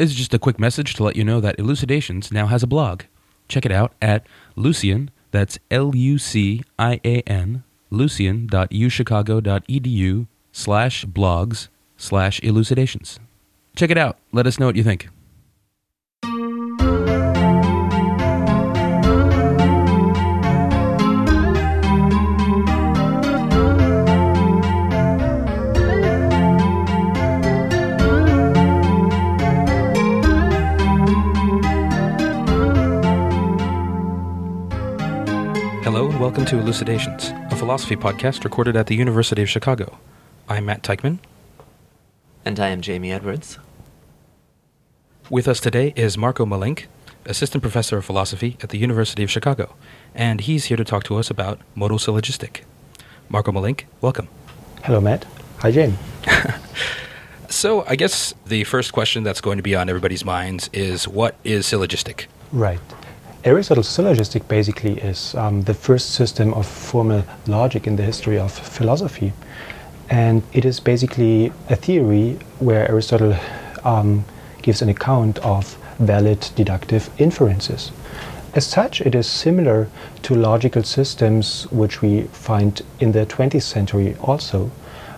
This is just a quick message to let you know that Elucidations now has a blog. Check it out at Lucian, that's L U C I A N, lucian.uchicago.edu slash blogs slash elucidations. Check it out. Let us know what you think. Welcome to Elucidations, a philosophy podcast recorded at the University of Chicago. I'm Matt Teichman. And I am Jamie Edwards. With us today is Marko Malink, assistant professor of philosophy at the University of Chicago, and he's here to talk to us about modal syllogistic. Marko Malink, welcome. Hello, Matt. Hi, Jamie. So, I guess the first question that's going to be on everybody's minds is what is syllogistic? Right. Aristotle's syllogistic basically is um, the first system of formal logic in the history of philosophy. And it is basically a theory where Aristotle um, gives an account of valid deductive inferences. As such, it is similar to logical systems which we find in the 20th century also.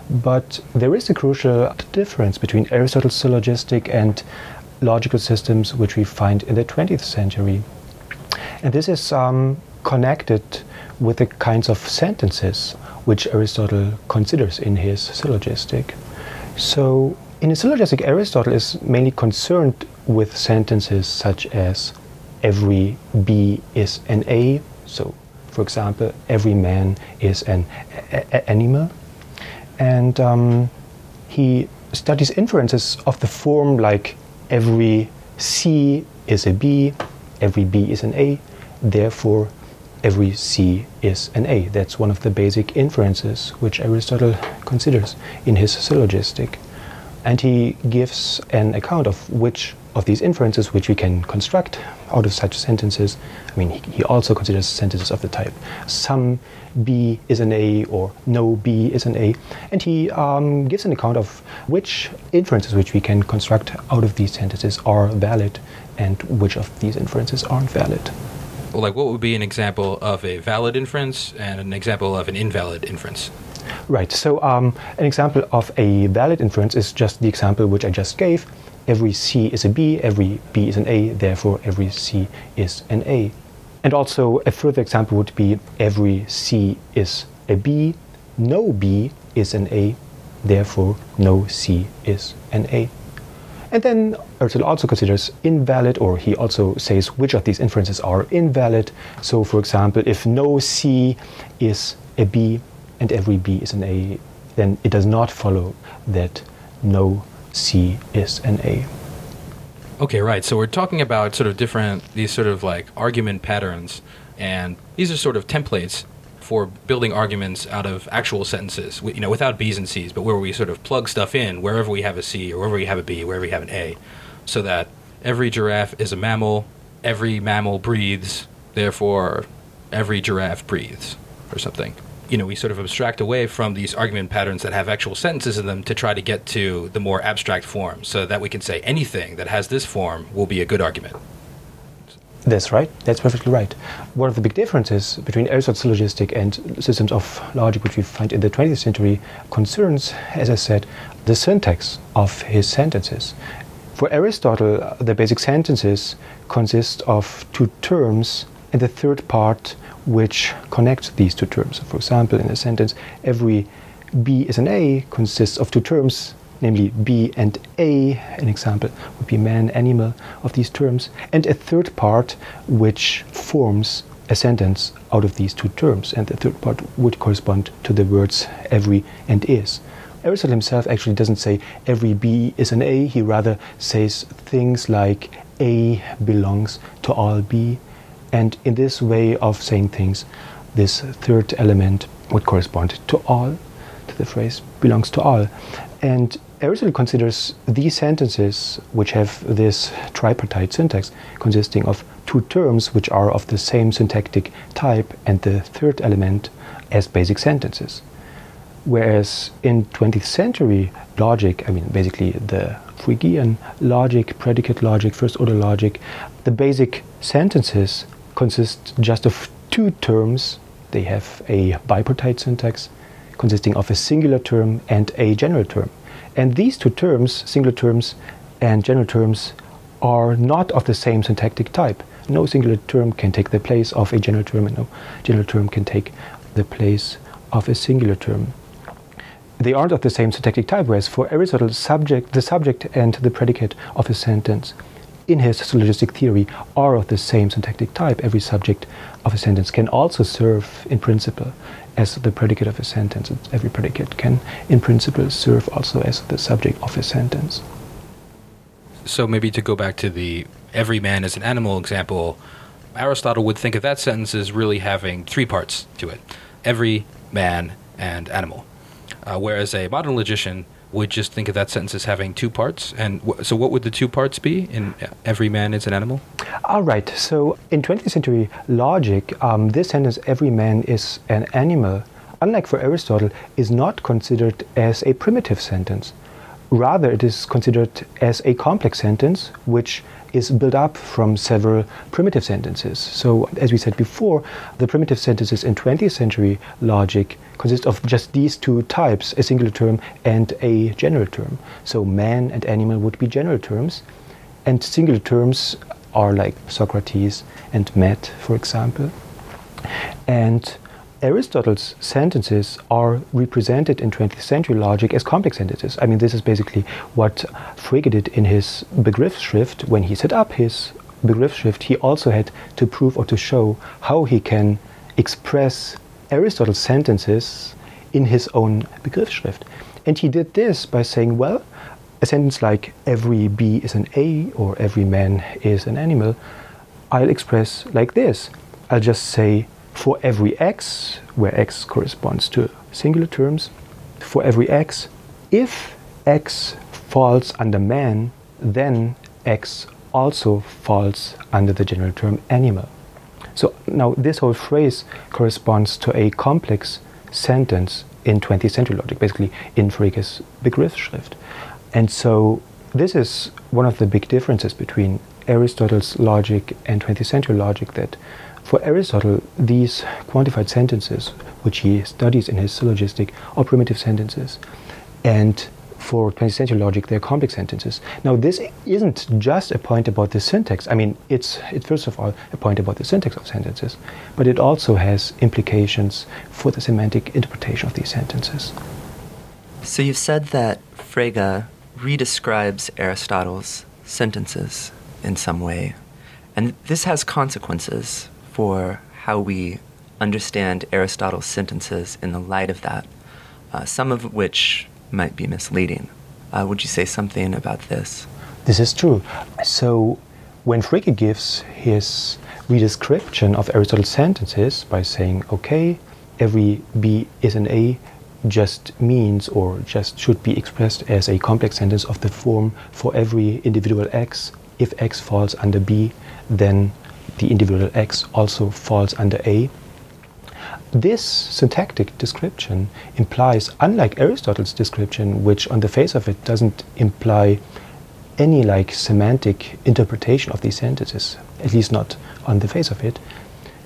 But there is a crucial difference between Aristotle's syllogistic and logical systems which we find in the 20th century. And this is um, connected with the kinds of sentences which Aristotle considers in his syllogistic. So, in a syllogistic, Aristotle is mainly concerned with sentences such as every B is an A. So, for example, every man is an animal. And um, he studies inferences of the form like every C is a B, every B is an A, therefore every C is an A. That's one of the basic inferences which Aristotle considers in his syllogistic. And he gives an account of which of these inferences which we can construct out of such sentences. I mean, he, also considers sentences of the type some B is an A or no B is an A. And he um, gives an account of which inferences which we can construct out of these sentences are valid and which of these inferences aren't valid. Well, like what would be an example of a valid inference and an example of an invalid inference? Right. So, um, an example of a valid inference is just the example which I just gave. Every C is a B, every B is an A, therefore every C is an A. And also, a further example would be every C is a B, no B is an A, therefore no C is an A. And then Aristotle also considers invalid, or he also says which of these inferences are invalid. So, for example, if no C is a B and every B is an A, then it does not follow that no C is an A. Okay, right. So we're talking about sort of different, these sort of like argument patterns, and these are sort of templates for building arguments out of actual sentences, you know, without B's and C's, but where we sort of plug stuff in wherever we have a C or wherever we have a B, wherever we have an A, so that every giraffe is a mammal, every mammal breathes, therefore every giraffe breathes, or something. You know, we sort of abstract away from these argument patterns that have actual sentences in them to try to get to the more abstract form, so that we can say anything that has this form will be a good argument. That's right. That's perfectly right. One of the big differences between Aristotle's syllogistic and systems of logic, which we find in the 20th century, concerns, as I said, the syntax of his sentences. For Aristotle, the basic sentences consist of two terms and the third part which connects these two terms. For example, in a sentence, every B is an A consists of two terms, namely B and A. An example would be man, animal of these terms, and a third part which forms a sentence out of these two terms, and the third part would correspond to the words every and is. Aristotle himself actually doesn't say every B is an A, he rather says things like A belongs to all B. And in this way of saying things, this third element would correspond to all, to the phrase belongs to all. And Aristotle considers these sentences, which have this tripartite syntax, consisting of two terms which are of the same syntactic type, and the third element as basic sentences. Whereas in 20th century logic, I mean, basically the Fregean logic, predicate logic, first order logic, the basic sentences consist just of two terms. They have a bipartite syntax consisting of a singular term and a general term. And these two terms, singular terms and general terms, are not of the same syntactic type. No singular term can take the place of a general term, and no general term can take the place of a singular term. They aren't of the same syntactic type, whereas for Aristotle, subject, the subject and the predicate of a sentence in his syllogistic theory are of the same syntactic type. Every subject of a sentence can also serve, in principle, as the predicate of a sentence. Every predicate can, in principle, serve also as the subject of a sentence. So maybe to go back to the every man is an animal example, Aristotle would think of that sentence as really having three parts to it every man and animal. Uh, whereas a modern logician would just think of that sentence as having two parts. And w- so, what would the two parts be in every man is an animal? All right. So, in 20th century logic, um, this sentence, every man is an animal, unlike for Aristotle, is not considered as a primitive sentence. Rather, it is considered as a complex sentence, which is built up from several primitive sentences. So, as we said before, the primitive sentences in 20th century logic consist of just these two types a singular term and a general term. So, man and animal would be general terms, and singular terms are like Socrates and Matt, for example. And Aristotle's sentences are represented in 20th century logic as complex sentences. I mean, this is basically what Frege did in his Begriffsschrift. When he set up his Begriffsschrift, he also had to prove or to show how he can express Aristotle's sentences in his own Begriffsschrift. And he did this by saying, well, a sentence like every bee is an A or every man is an animal, I'll express like this. I'll just say for every x, where x corresponds to singular terms, for every x, if x falls under man, then x also falls under the general term animal. So now this whole phrase corresponds to a complex sentence in 20th century logic, basically in Frege's Begriffsschrift. And so this is one of the big differences between Aristotle's logic and 20th century logic that for Aristotle, these quantified sentences, which he studies in his syllogistic, are primitive sentences. And for 20th century logic, they're complex sentences. Now, this isn't just a point about the syntax. I mean, it's, it's first of all a point about the syntax of sentences, but it also has implications for the semantic interpretation of these sentences. So you've said that Frege redescribes Aristotle's sentences in some way, and this has consequences for how we understand Aristotle's sentences in the light of that, uh, some of which might be misleading. Uh, would you say something about this? This is true. So, when Frege gives his redescription of Aristotle's sentences by saying, okay, every B is an A, just means or just should be expressed as a complex sentence of the form for every individual X. If X falls under B, then the individual X also falls under A. This syntactic description implies, unlike Aristotle's description, which on the face of it doesn't imply any like semantic interpretation of these sentences, at least not on the face of it,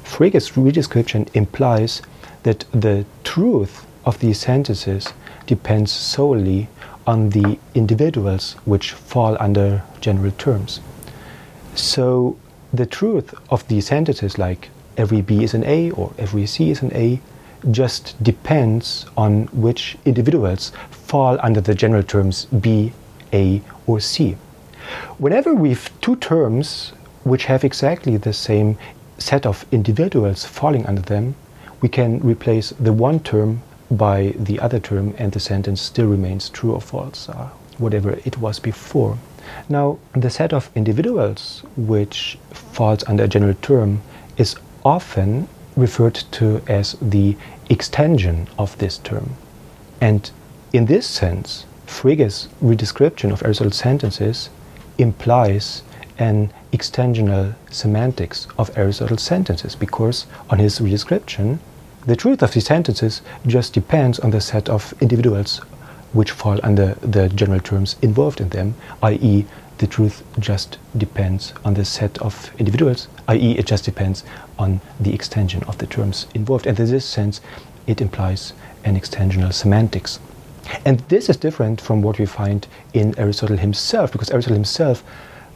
Frege's redescription implies that the truth of these sentences depends solely on the individuals which fall under general terms. So the truth of these sentences like every B is an A or every C is an A just depends on which individuals fall under the general terms B, A, or C. Whenever we've two terms which have exactly the same set of individuals falling under them, we can replace the one term by the other term and the sentence still remains true or false, uh, whatever it was before. Now, the set of individuals which falls under a general term is often referred to as the extension of this term. And in this sense, Frege's redescription of Aristotle's sentences implies an extensional semantics of Aristotle's sentences because on his redescription, the truth of these sentences just depends on the set of individuals which fall under the general terms involved in them, i.e., the truth just depends on the set of individuals, i.e., it just depends on the extension of the terms involved. And in this sense, it implies an extensional semantics. And this is different from what we find in Aristotle himself, because Aristotle himself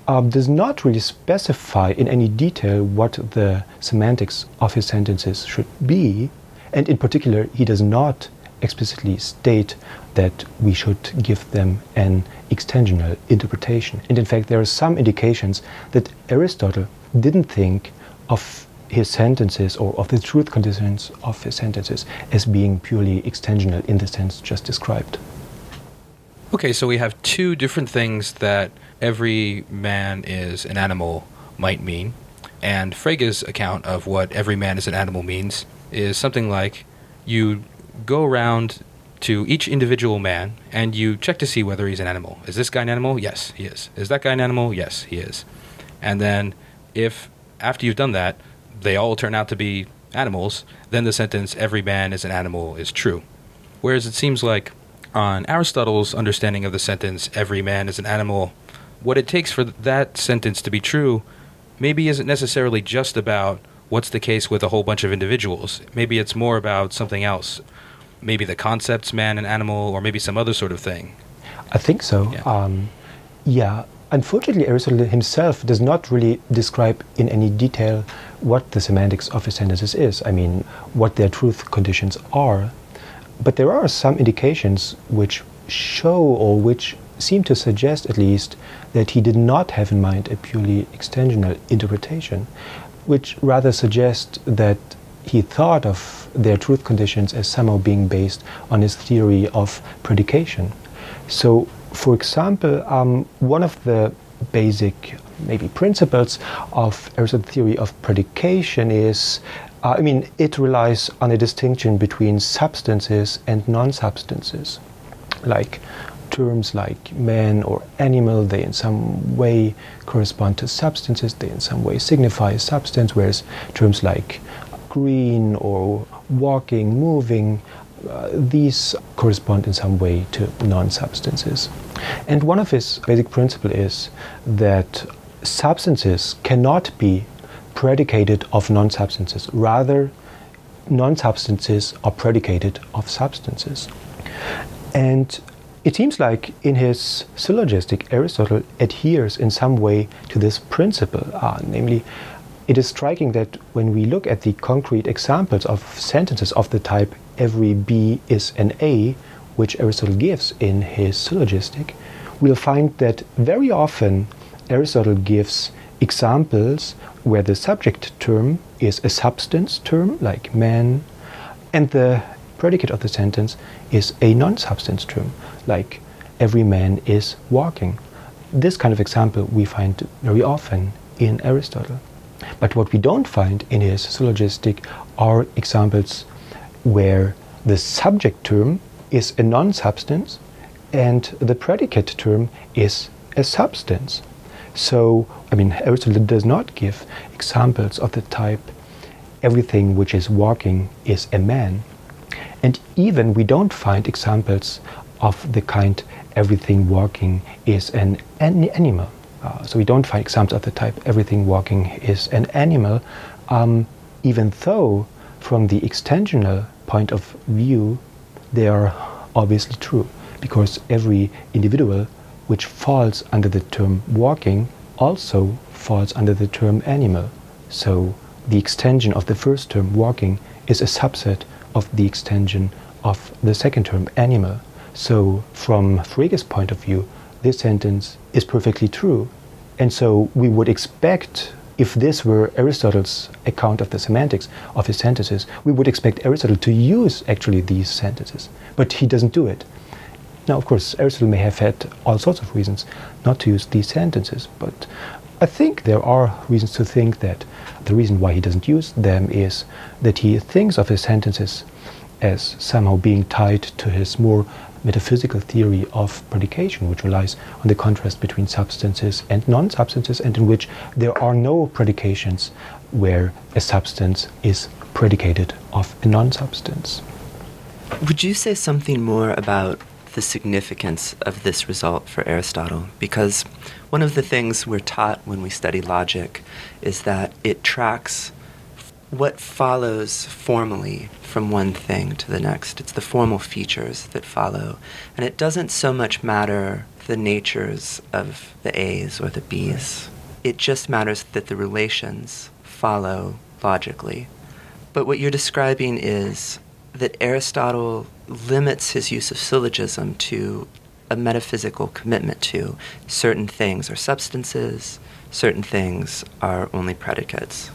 um, does not really specify in any detail what the semantics of his sentences should be. And in particular, he does not explicitly state that we should give them an extensional interpretation. And in fact, there are some indications that Aristotle didn't think of his sentences or of the truth conditions of his sentences as being purely extensional in the sense just described. Okay, so we have two different things that every man is an animal might mean. And Frege's account of what every man is an animal means is something like you go around to each individual man and you check to see whether he's an animal. Is this guy an animal? Yes, he is. Is that guy an animal? Yes, he is. And then if after you've done that, they all turn out to be animals, then the sentence every man is an animal is true. Whereas it seems like on Aristotle's understanding of the sentence every man is an animal, what it takes for that sentence to be true maybe isn't necessarily just about what's the case with a whole bunch of individuals. Maybe it's more about something else maybe the concepts man and animal, or maybe some other sort of thing? I think so. Yeah. Um, yeah. Unfortunately, Aristotle himself does not really describe in any detail what the semantics of his sentences is. I mean, what their truth conditions are. But there are some indications which show or which seem to suggest, at least, that he did not have in mind a purely extensional interpretation, which rather suggest that he thought of their truth conditions as somehow being based on his theory of predication. So, for example, um, one of the basic maybe principles of Aristotle's theory of predication is uh, I mean, it relies on a distinction between substances and non substances. Like terms like man or animal, they in some way correspond to substances, they in some way signify a substance, whereas terms like green or walking, moving, uh, these correspond in some way to non-substances. And one of his basic principles is that substances cannot be predicated of non-substances. Rather, non-substances are predicated of substances. And it seems like in his syllogistic, Aristotle adheres in some way to this principle, uh, namely it is striking that when we look at the concrete examples of sentences of the type every B is an A, which Aristotle gives in his syllogistic, we'll find that very often Aristotle gives examples where the subject term is a substance term, like man, and the predicate of the sentence is a non substance term, like every man is walking. This kind of example we find very often in Aristotle. But what we don't find in his syllogistic are examples where the subject term is a non substance and the predicate term is a substance. So, I mean, Aristotle does not give examples of the type everything which is walking is a man. And even we don't find examples of the kind everything walking is an, an animal. Uh, so we don't find examples of the type everything walking is an animal, um, even though from the extensional point of view, they are obviously true, because every individual which falls under the term walking also falls under the term animal. So the extension of the first term walking is a subset of the extension of the second term animal. So from Frege's point of view, this sentence is perfectly true. And so we would expect, if this were Aristotle's account of the semantics of his sentences, we would expect Aristotle to use actually these sentences. But he doesn't do it. Now, of course, Aristotle may have had all sorts of reasons not to use these sentences, but I think there are reasons to think that the reason why he doesn't use them is that he thinks of his sentences as somehow being tied to his more metaphysical theory of predication, which relies on the contrast between substances and non substances, and in which there are no predications where a substance is predicated of a non substance. Would you say something more about the significance of this result for Aristotle because one of the things we're taught when we study logic is that it tracks what follows formally from one thing to the next. It's the formal features that follow. And it doesn't so much matter the natures of the A's or the B's. It just matters that the relations follow logically. But what you're describing is that Aristotle limits his use of syllogism to a metaphysical commitment to certain things are substances, certain things are only predicates.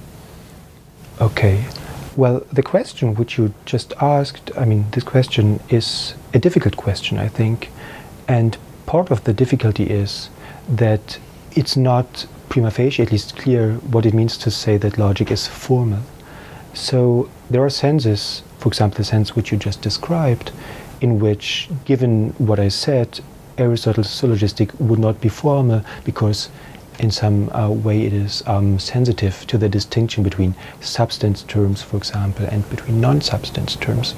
Okay. Well, the question which you just asked, I mean, this question is a difficult question, I think. And part of the difficulty is that it's not prima facie at least clear what it means to say that logic is formal. So there are senses, for example, the sense which you just described, in which, given what I said, Aristotle's syllogistic would not be formal because in some uh, way it is um, sensitive to the distinction between substance terms, for example, and between non-substance terms.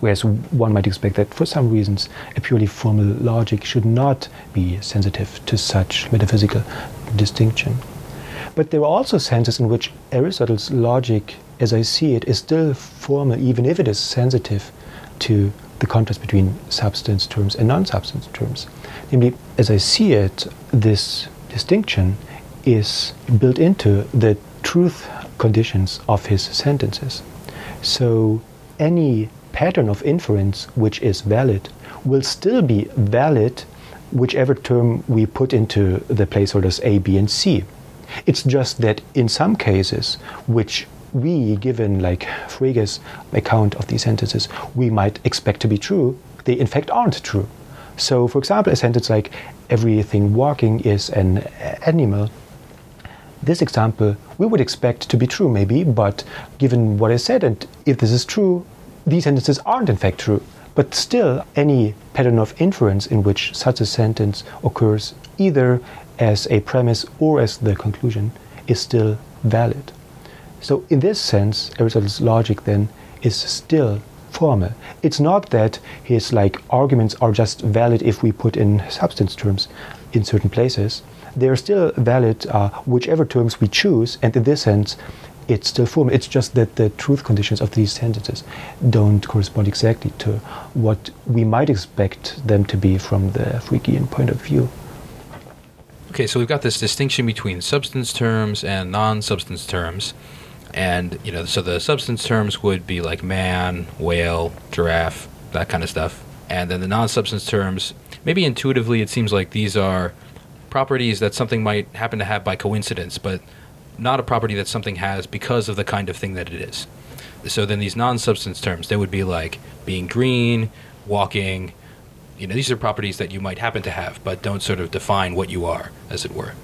Whereas one might expect that for some reasons a purely formal logic should not be sensitive to such metaphysical distinction. But there are also senses in which Aristotle's logic, as I see it, is still formal, even if it is sensitive to the contrast between substance terms and non substance terms. Namely, as I see it, this distinction is built into the truth conditions of his sentences. So any pattern of inference which is valid will still be valid whichever term we put into the placeholders A, B, and C. It's just that in some cases, which we, given like Frege's account of these sentences, we might expect to be true, they in fact aren't true. So, for example, a sentence like everything walking is an animal. This example we would expect to be true, maybe, but given what I said, and if this is true, these sentences aren't in fact true. But still, any pattern of inference in which such a sentence occurs either as a premise or as the conclusion is still valid. So, in this sense, Aristotle's logic then is still formal. It's not that his like arguments are just valid if we put in substance terms in certain places. They are still valid uh, whichever terms we choose, and in this sense, it's still formal. It's just that the truth conditions of these sentences don't correspond exactly to what we might expect them to be from the Fregean point of view. Okay, so we've got this distinction between substance terms and non-substance terms. And, you know, so the substance terms would be like man, whale, giraffe, that kind of stuff. And then the non substance terms, maybe intuitively it seems like these are properties that something might happen to have by coincidence, but not a property that something has because of the kind of thing that it is. So then these non substance terms, they would be like being green, walking. You know, these are properties that you might happen to have, but don't sort of define what you are, as it were.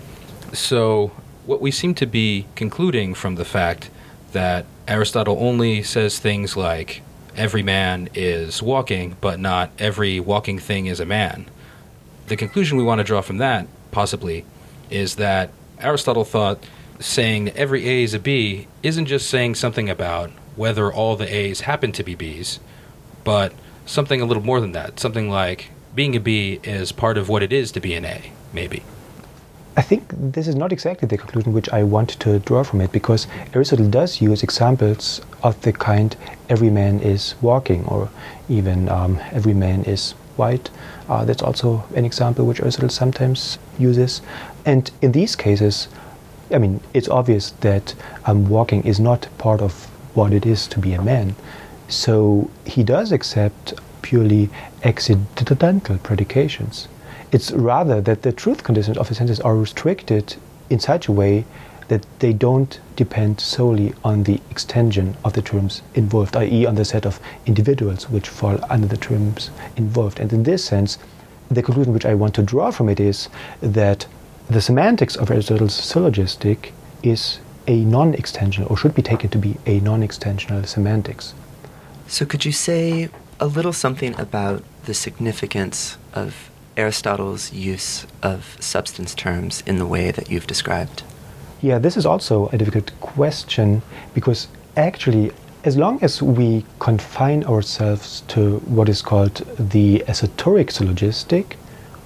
So what we seem to be concluding from the fact that Aristotle only says things like every man is walking, but not every walking thing is a man. The conclusion we want to draw from that, possibly, is that Aristotle thought saying every A is a B isn't just saying something about whether all the A's happen to be B's, but something a little more than that. Something like being a B is part of what it is to be an A, maybe. I think this is not exactly the conclusion which I want to draw from it because Aristotle does use examples of the kind every man is walking or even um, every man is white. Uh, that's also an example which Aristotle sometimes uses. And in these cases, I mean, it's obvious that um, walking is not part of what it is to be a man. So he does accept purely accidental predications. It's rather that the truth conditions of a sentence are restricted in such a way that they don't depend solely on the extension of the terms involved, i.e., on the set of individuals which fall under the terms involved. And in this sense, the conclusion which I want to draw from it is that the semantics of Aristotle's syllogistic is a non extensional, or should be taken to be a non extensional semantics. So, could you say a little something about the significance of Aristotle's use of substance terms in the way that you've described? Yeah, this is also a difficult question because actually as long as we confine ourselves to what is called the assertoric syllogistic,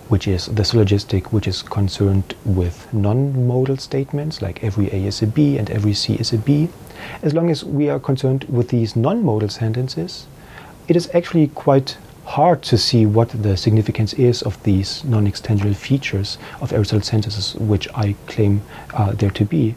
which is the syllogistic which is concerned with non-modal statements like every A is a B and every C is a B, as long as we are concerned with these non-modal sentences, it is actually quite hard to see what the significance is of these non-extensional features of Aristotle's sentences, which I claim uh, there to be.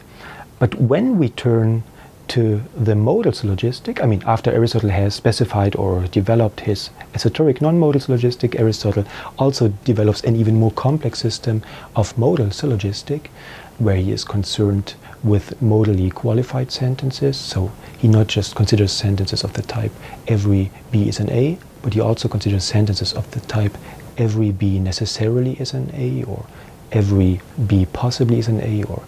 But when we turn to the modal syllogistic. I mean, after Aristotle has specified or developed his assertoric non-modal syllogistic, Aristotle also develops an even more complex system of modal syllogistic, where he is concerned with modally qualified sentences. So he not just considers sentences of the type every B is an A, but he also considers sentences of the type every B necessarily is an A, or every B possibly is an A, or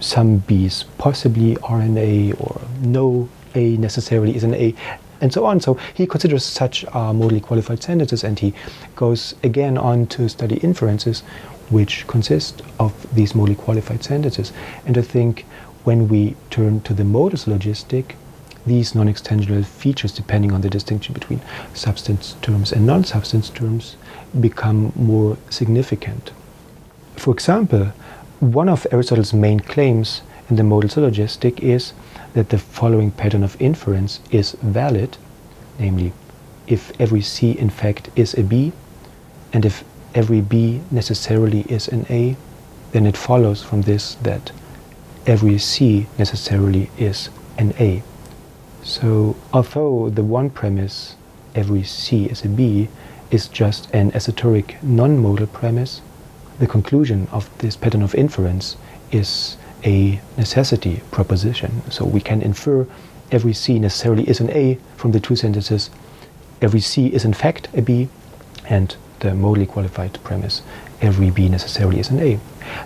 some B's possibly are an A or no A necessarily is an A and so on. So he considers such uh, modally qualified sentences and he goes again on to study inferences which consist of these modally qualified sentences. And I think when we turn to the modal syllogistic, these non-extensional features, depending on the distinction between substance terms and non-substance terms, become more significant. For example, one of Aristotle's main claims in the modal syllogistic is that the following pattern of inference is valid, namely, if every C in fact is a B, and if every B necessarily is an A, then it follows from this that every C necessarily is an A. So, although the one premise, every C is a B, is just an assertoric non modal premise, the conclusion of this pattern of inference is a necessity proposition. So we can infer every C necessarily is an A from the two sentences. Every C is in fact a B, and the modally qualified premise every B necessarily is an A.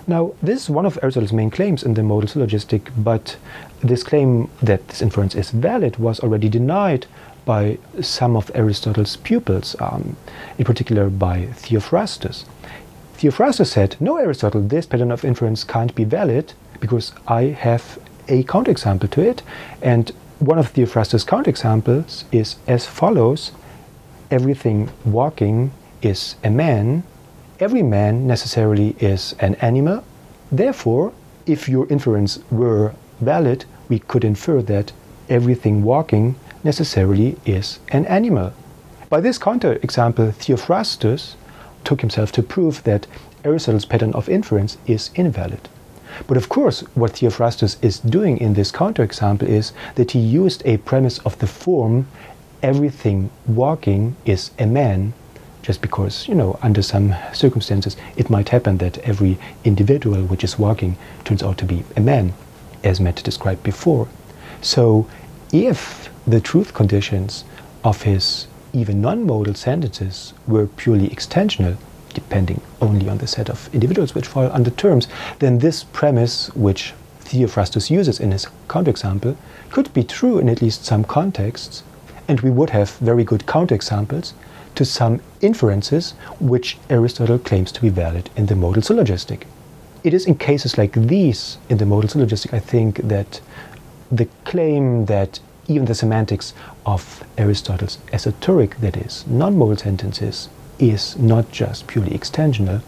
Now, this is one of Aristotle's main claims in the modal syllogistic, but this claim that this inference is valid was already denied by some of Aristotle's pupils, um, in particular by Theophrastus. Theophrastus said, No, Aristotle, this pattern of inference can't be valid because I have a counterexample to it. And one of Theophrastus' counterexamples is as follows Everything walking is a man, every man necessarily is an animal. Therefore, if your inference were valid, we could infer that everything walking necessarily is an animal. By this counterexample, Theophrastus took himself to prove that Aristotle's pattern of inference is invalid. But of course, what Theophrastus is doing in this counterexample is that he used a premise of the form everything walking is a man, just because, you know, under some circumstances it might happen that every individual which is walking turns out to be a man, as Matt described before. So, if the truth conditions of his even non-modal sentences were purely extensional, depending only on the set of individuals which fall under terms, then this premise, which Theophrastus uses in his counterexample, could be true in at least some contexts, and we would have very good counterexamples to some inferences which Aristotle claims to be valid in the modal syllogistic. It is in cases like these in the modal syllogistic, I think, that the claim that even the semantics of Aristotle's assertoric, that is, non modal sentences, is not just purely extensional,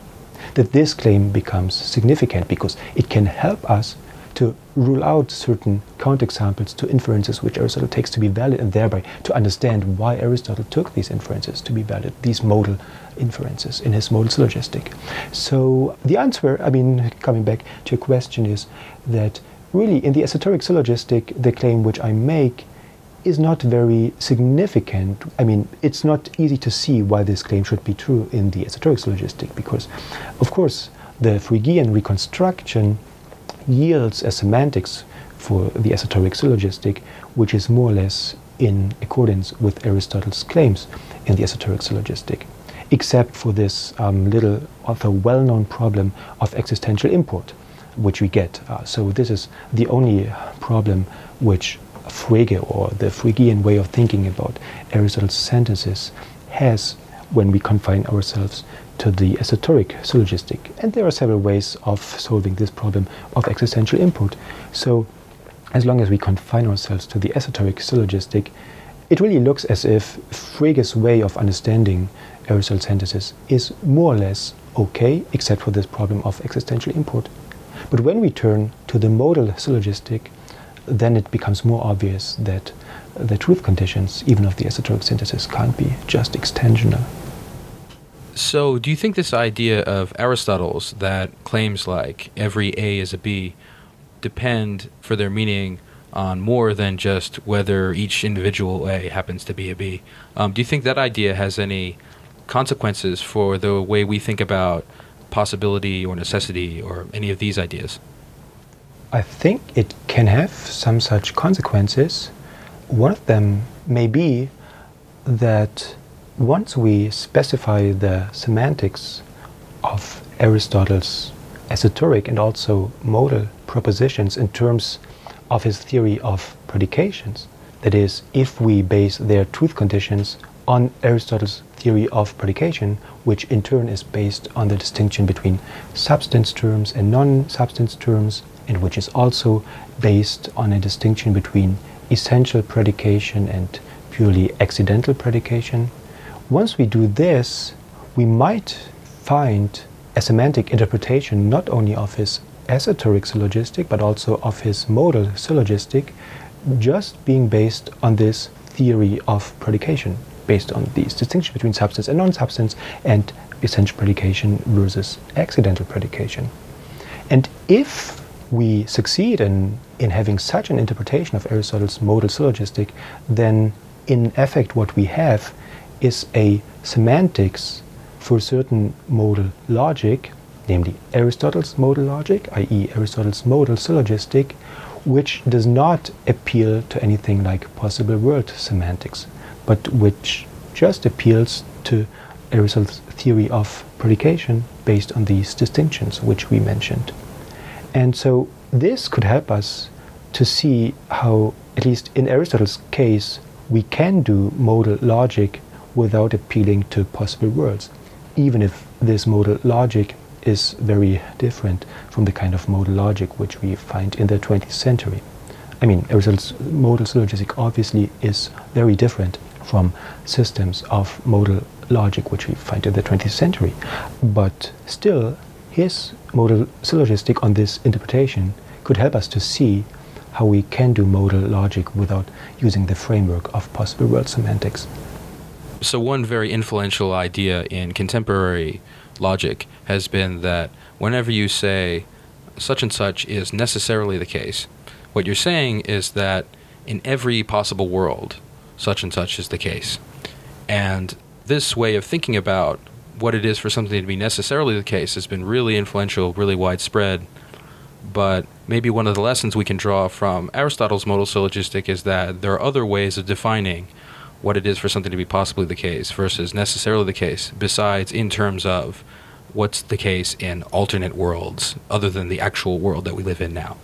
that this claim becomes significant because it can help us to rule out certain counterexamples to inferences which Aristotle takes to be valid and thereby to understand why Aristotle took these inferences to be valid, these modal inferences in his modal syllogistic. So the answer, I mean, coming back to your question, is that really in the assertoric syllogistic, the claim which I make is not very significant. I mean, it's not easy to see why this claim should be true in the assertoric syllogistic, because, of course, the Fregean reconstruction yields a semantics for the assertoric syllogistic, which is more or less in accordance with Aristotle's claims in the assertoric syllogistic, except for this um, little, although well known problem of existential import, which we get. Uh, so, this is the only problem which Frege or the Fregean way of thinking about Aristotle's sentences has when we confine ourselves to the assertoric syllogistic. And there are several ways of solving this problem of existential import. So as long as we confine ourselves to the assertoric syllogistic, it really looks as if Frege's way of understanding Aristotle's synthesis is more or less okay, except for this problem of existential import. But when we turn to the modal syllogistic, then it becomes more obvious that the truth conditions, even of the assertoric synthesis, can't be just extensional. So, do you think this idea of Aristotle's that claims like every A is a B depend for their meaning on more than just whether each individual A happens to be a B? Um, do you think that idea has any consequences for the way we think about possibility or necessity or any of these ideas? I think it can have some such consequences. One of them may be that once we specify the semantics of Aristotle's assertoric and also modal propositions in terms of his theory of predications, that is, if we base their truth conditions on Aristotle's theory of predication, which in turn is based on the distinction between substance terms and non substance terms, and which is also based on a distinction between essential predication and purely accidental predication. Once we do this, we might find a semantic interpretation not only of his assertoric syllogistic but also of his modal syllogistic just being based on this theory of predication, based on these distinction between substance and non-substance and essential predication versus accidental predication. And if we succeed in, in having such an interpretation of Aristotle's modal syllogistic, then in effect what we have is a semantics for certain modal logic, namely Aristotle's modal logic, i.e., Aristotle's modal syllogistic, which does not appeal to anything like possible world semantics, but which just appeals to Aristotle's theory of predication based on these distinctions which we mentioned. And so this could help us to see how, at least in Aristotle's case, we can do modal logic without appealing to possible worlds, even if this modal logic is very different from the kind of modal logic which we find in the 20th century. I mean, Aristotle's modal syllogistic obviously is very different from systems of modal logic which we find in the 20th century, but still, his modal syllogistic on this interpretation could help us to see how we can do modal logic without using the framework of possible world semantics. So, one very influential idea in contemporary logic has been that whenever you say such and such is necessarily the case, what you're saying is that in every possible world, such and such is the case. And this way of thinking about what it is for something to be necessarily the case has been really influential, really widespread. But maybe one of the lessons we can draw from Aristotle's modal syllogistic is that there are other ways of defining what it is for something to be possibly the case versus necessarily the case, besides in terms of what's the case in alternate worlds other than the actual world that we live in now.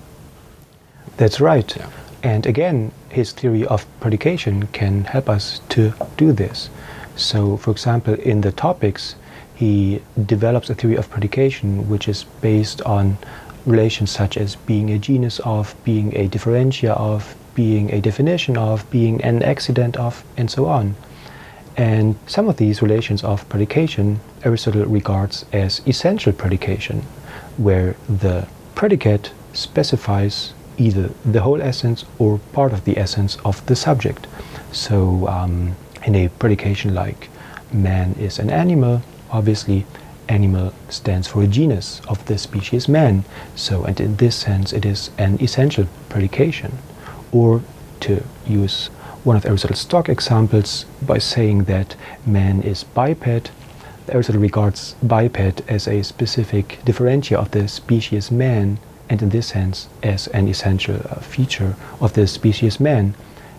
That's right. Yeah. And again, his theory of predication can help us to do this. So, for example, in the topics, he develops a theory of predication which is based on relations such as being a genus of, being a differentia of, being a definition of, being an accident of, and so on. And some of these relations of predication Aristotle regards as essential predication, where the predicate specifies either the whole essence or part of the essence of the subject. So, um, in a predication like man is an animal, obviously animal stands for a genus of the species man. So, and in this sense, it is an essential predication. Or to use one of Aristotle's stock examples by saying that man is biped, Aristotle regards biped as a specific differentia of the species man, and in this sense, as an essential feature of the species man.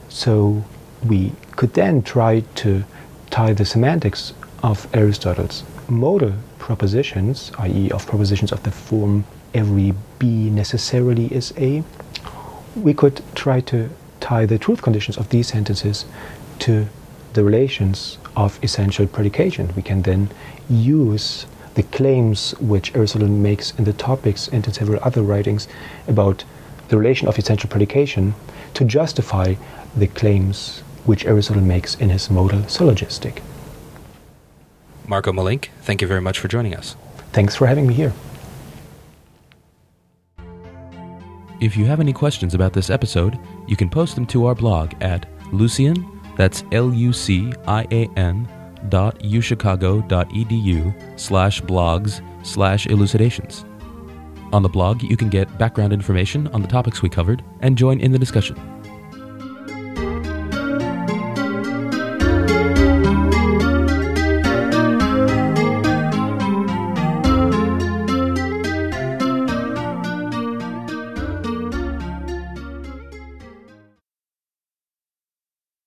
So, we could then try to tie the semantics of Aristotle's modal propositions, i.e., of propositions of the form every B necessarily is A, we could try to tie the truth conditions of these sentences to the relations of essential predication. We can then use the claims which Aristotle makes in the topics and in several other writings about the relation of essential predication to justify the claims which Aristotle makes in his modal syllogistic. Marko Malink, thank you very much for joining us. Thanks for having me here. If you have any questions about this episode, you can post them to our blog at Lucian, that's L-U-C-I-A-N dot uchicago.edu slash blogs slash elucidations. On the blog, you can get background information on the topics we covered and join in the discussion.